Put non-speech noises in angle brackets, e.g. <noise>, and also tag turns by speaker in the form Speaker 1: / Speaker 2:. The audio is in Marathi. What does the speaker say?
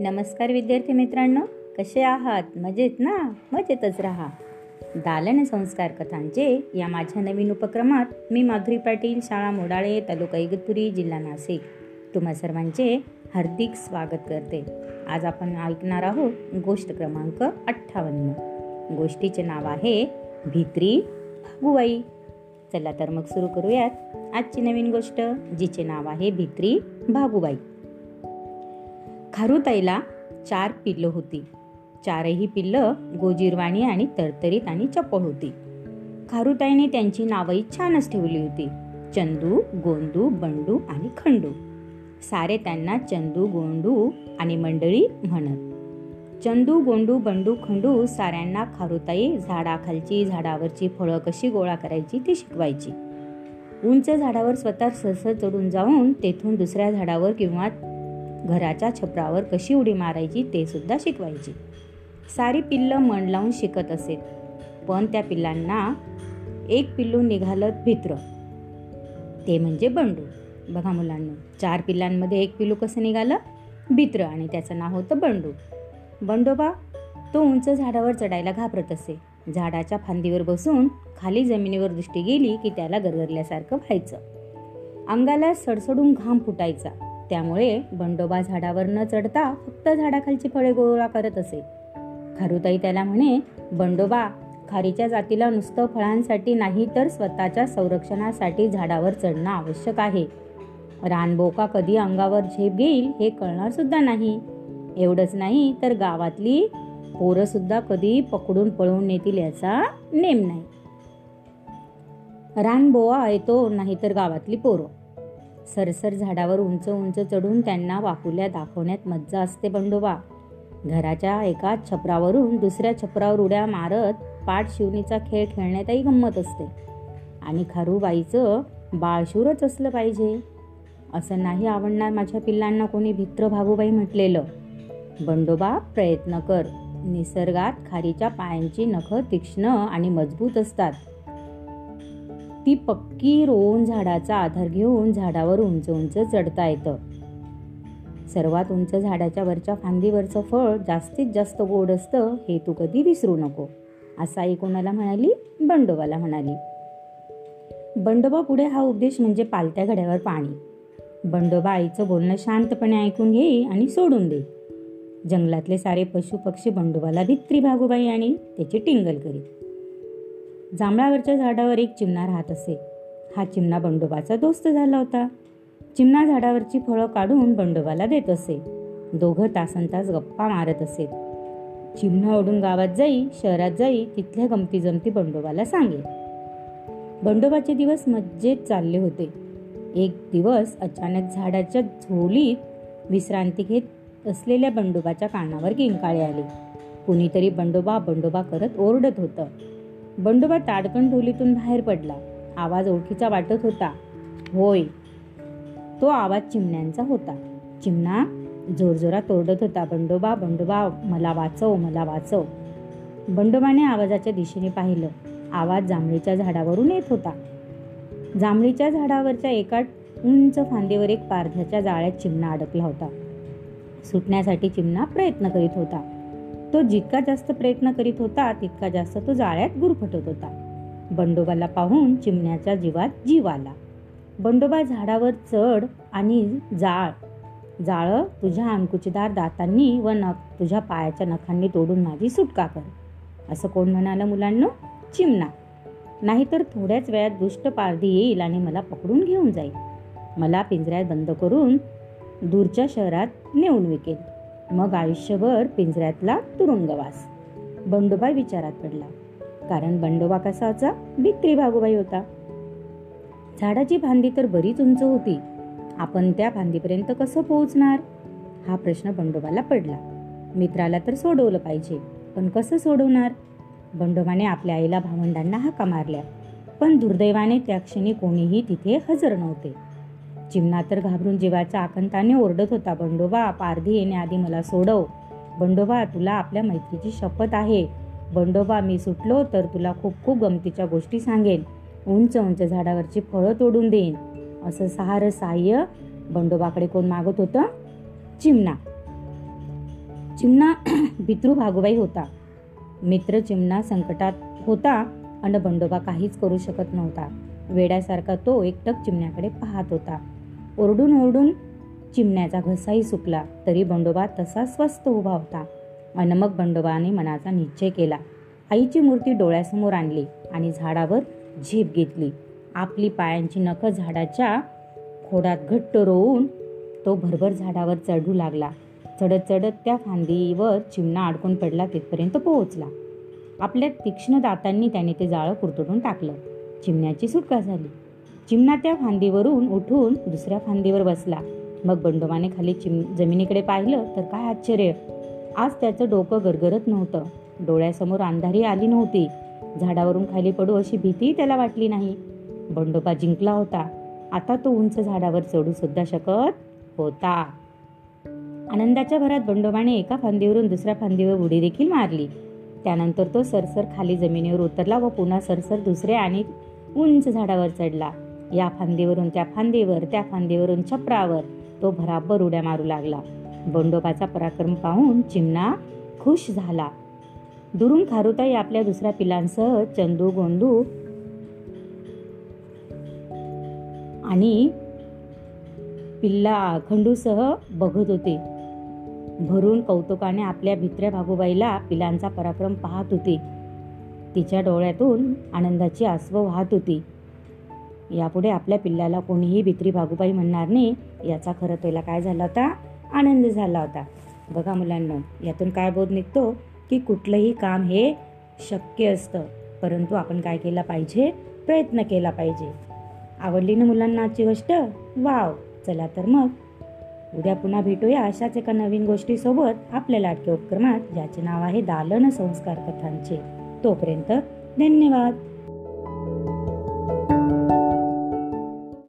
Speaker 1: नमस्कार विद्यार्थी मित्रांनो कसे आहात? मजेत ना? मजेतच राहा. दालन संस्कार कथांचे या माझ्या नवीन उपक्रमात मी माधुरी पाटील शाळा मोडाळे तालुका इगतपुरी जिल्हा नाशिक तुम्हा सर्वांचे हार्दिक स्वागत करते. आज आपण ऐकणार आहोत गोष्ट क्रमांक अठ्ठावन्न. गोष्टीचे नाव आहे भित्री भागुबाई चला तर मग सुरू करूयात आजची नवीन गोष्ट जिचे नाव आहे भित्री भागुबाई खारुताईला चार पिल्लं होती. चारही पिल्लं गोजीरवाणी आणि तरतरीत आणि चपळ होती. खारुताईने त्यांची नावही छानच ठेवली होती. चंदू गोंदू बंडू आणि खंडू. सारे त्यांना चंदू गोंडू आणि मंडळी म्हणत. चंदू गोंडू बंडू खंडू साऱ्यांना खारुताई झाडाखालची झाडावरची फळं कशी गोळा करायची ती शिकवायची. उंच झाडावर स्वतः सहसह चढून जाऊन तेथून दुसऱ्या झाडावर किंवा घराच्या छपरावर कशी उडी मारायची ते सुद्धा शिकवायची. सारी पिल्लं मन लावून शिकत असेल पण त्या पिल्लांना एक पिल्लू निघालं भित्र. ते म्हणजे बंडू. बघा मुलांना चार पिल्लांमध्ये एक पिल्लू कसं निघालं? भित्र आणि त्याचं नाव होतं बंडू. बंडोबा तो उंच झाडावर चढायला घाबरत असे. झाडाच्या फांदीवर बसून खाली जमिनीवर दृष्टी गेली की त्याला गरगरल्यासारखं व्हायचं. अंगाला सडसडून घाम फुटायचा. त्यामुळे बंडोबा झाडावर न चढता फक्त झाडाखालची फळे गोळा करत असे. खारुताई त्याला म्हणे बंडोबा खारीच्या जातीला नुसतं फळांसाठी नाही तर स्वतःच्या संरक्षणासाठी झाडावर चढणं आवश्यक आहे. रानबोका कधी अंगावर झेप घेईल हे कळणार सुद्धा नाही. एवढंच नाही तर गावातली पोरं सुद्धा कधी पकडून पळवून नेतील याचा नेम नाही. रानबोआ येतो नाहीतर गावातली पोरं. सरसर झाडावर उंच उंच चढून त्यांना वाकुल्या दाखवण्यात मज्जा असते बंडोबा. घराच्या एका छपरावरून दुसऱ्या छपरावर उड्या मारत पाठ शिवणीचा खेळ खेळण्यातही गंमत असते. आणि खारूबाईचं बाळशूरच असलं पाहिजे. असं नाही आवडणार माझ्या पिल्लांना कोणी भित्र भागूबाई म्हटलेलं. बंडोबा प्रयत्न कर. निसर्गात खारीच्या पायांची नखं तीक्ष्ण आणि मजबूत असतात. ती पक्की रोवून झाडाचा आधार घेऊन झाडावर उंच उंच चढता येतं. सर्वात उंच झाडाच्या वरच्या फांदीवरचं फळ जास्तीत जास्त गोड असतं हे तू कधी विसरू नको असा आई कोणाला म्हणाली बंडोबाला म्हणाली. बंडोबा पुढे हा उपदेश म्हणजे पालत्या घड्यावर पाणी. बंडोबा आईचं बोलणं शांतपणे ऐकून घेई आणि सोडून दे. जंगलातले सारे पशु पक्षी बंडोबाला भित्री भागूबाई आणि त्याची टिंगल करीत. जांभळावरच्या झाडावर एक चिमणा राहत असे. हा चिमणा बंडोबाचा दोस्त झाला होता. चिमणा झाडावरची फळं काढून बंडोबाला देत असे. दोघं तासन तास गप्पा मारत असे. चिमणा ओढून गावात जाई शहरात जाई तिथल्या गमती जमती बंडोबाला सांगे बंडोबाचे दिवस मज्जेत चालले होते. एक दिवस अचानक झाडाच्या झोलीत विश्रांती घेत असलेल्या बंडोबाच्या कानावर किंकाळे आले. कुणीतरी बंडोबा बंडोबा करत ओरडत होतं. बंडोबा ताडकन ढोलीतून बाहेर पडला. आवाज ओळखीचा वाटत होता. होय. तो आवाज चिमण्यांचा होता. चिमणा जोरजोरात ओरडत होता बंडोबा बंडोबा मला वाचव मला वाचव. बंडोबाने आवाजाच्या दिशेने पाहिलं. आवाज जांभळीच्या झाडावरून येत होता. जांभळीच्या झाडावरच्या एका उंच फांदीवर एक पारध्याच्या जाळ्यात चिमणा अडकला होता. सुटण्यासाठी चिमणा प्रयत्न करीत होता. तो जितका जास्त प्रयत्न करीत होता तितका जास्त तो जाळ्यात गुरफटत होता. बंडोबाला पाहून चिमण्याच्या जीवात जीव आला. बंडोबा झाडावर चढ आणि जाळ. जाळ तुझ्या अंकुचीदार दातांनी व नख तुझ्या पायाच्या नखांनी तोडून माझी सुटका कर. असं कोण म्हणालं मुलांना? चिमणा. नाहीतर थोड्याच वेळात दुष्ट पारधी येईल आणि मला पकडून घेऊन जाईल. मला पिंजऱ्यात बंद करून दूरच्या शहरात नेऊन विकेल. मग आयुष्यभर पिंजऱ्यातला तुरुंगवास. बंडोबा विचारात पडला. कारण बंडोबा कसाचा? भित्री भागोबाई होता. झाडाची फांदी तर बरीच उंच होती. आपण त्या फांदीपर्यंत कसं पोहोचणार? हा प्रश्न बंडोबाला पडला. मित्राला तर सोडवलं पाहिजे. पण कसं सोडवणार? बंडोबाने आपल्या आईला भावंडांना हाका मारल्या. पण दुर्दैवाने त्या क्षणी कोणीही तिथे हजर नव्हते. चिमणा तर घाबरून जीवाच्या आकंताने ओरडत होता बंडोबा पारधी येण्याआधी मला सोडव. बंडोबा तुला आपल्या मैत्रीची शपथ आहे. बंडोबा मी सुटलो तर तुला खूप खूप गमतीच्या गोष्टी सांगेन. उंच उंच झाडावरची फळं तोडून देईन. असं सहार सहाय्य बंडोबाकडे कोण मागत होतं? चिमणा. चिमणा <clears throat> भित्रू भागोबाई होता. मित्र चिमणा संकटात होता आणि बंडोबा काहीच करू शकत नव्हता. वेड्यासारखा तो एकटक चिमण्याकडे पाहत होता. ओरडून ओरडून चिमण्याचा घसाही सुकला. तरी बंडोबा तसा स्वस्त उभा होता. अन मग बंडोबाने मनाचा निश्चय केला. आईची मूर्ती डोळ्यासमोर आणली आणि झाडावर झेप घेतली. आपली पायांची नख झाडाच्या खोडात घट्ट रोवून तो भरभर झाडावर चढू लागला. चढत चढत त्या फांदीवर चिमणा अडकून पडला तिथपर्यंत पोहोचला. आपल्या तीक्ष्ण दातांनी त्याने ते जाळं कुरतडून टाकलं. चिमण्याची सुटका झाली. चिमणा त्या फांदीवरून उठून दुसऱ्या फांदीवर बसला. मग बंडोबाने खाली चिम जमिनीकडे पाहिलं तर काय आश्चर्य. आज त्याचं डोकं गरगरत नव्हतं. डोळ्यासमोर अंधारी आली नव्हती. झाडावरून खाली पडू अशी भीतीही त्याला वाटली नाही. बंडोबा जिंकला होता. आता तो उंच झाडावर चढू सुद्धा शकत होता. आनंदाच्या भरात बंडोबाने एका फांदीवरून दुसऱ्या फांदीवर उडी देखील मारली. त्यानंतर तो सरसर खाली जमिनीवर उतरला व पुन्हा सरसर दुसऱ्या आणि उंच झाडावर चढला. या फांदीवरून त्या फांदीवर त्या फांदीवरून छपरावर तो भराभर उड्या मारू लागला. बंडोबाचा पराक्रम पाहून चिमणा खुश झाला. दुरून खारुताई आपल्या दुसऱ्या पिलांसह चंदू गोंदू आणि पिल्ला खंडूसह बघत होते. भरून कौतुकाने आपल्या भित्र्या भागोबाईला पिलांचा पराक्रम पाहत होती. तिच्या डोळ्यातून आनंदाची आसव वाहत होती. यापुढे आपल्या पिल्लाला कोणीही भित्री भागुबाई म्हणणार नाही. याचा खरं तुला काय झाला होता? आनंद झाला होता. बघा मुलांना यातून काय बोध निघतो? की कुठलंही काम हे शक्य असतं. परंतु आपण काय केला पाहिजे? प्रयत्न केला पाहिजे. आवडली ना मुलांना आजची गोष्ट? वाव! चला तर मग. उद्या पुन्हा भेटूया अशाच एका नवीन गोष्टीसोबत आपल्या लाडक्या उपक्रमात ज्याचे नाव आहे दालन संस्कार कथांचे. तोपर्यंत धन्यवाद!